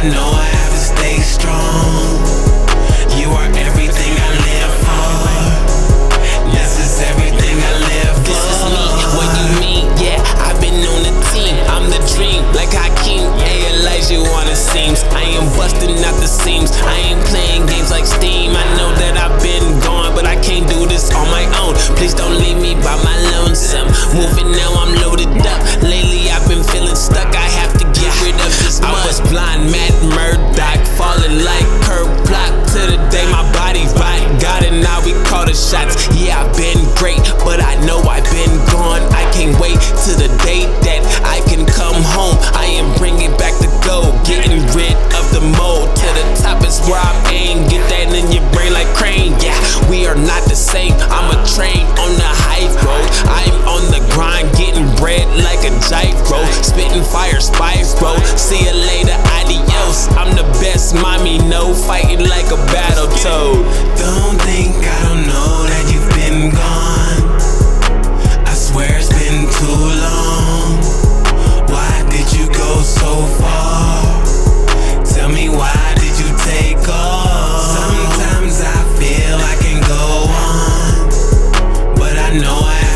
No know I shots. Yeah, I've been great, but I know I've been gone. I can't wait to the day that I can come home. I am bringing back the gold, getting rid of the mold. To the top is where I'm aim. Get that in your brain like crane. Yeah, we are not the same. I'm a train on the high road. I'm on the grind, getting bread like a gyro. Spitting fire spice, bro. See you later, adios. I'm the best mommy, no fighting like a know I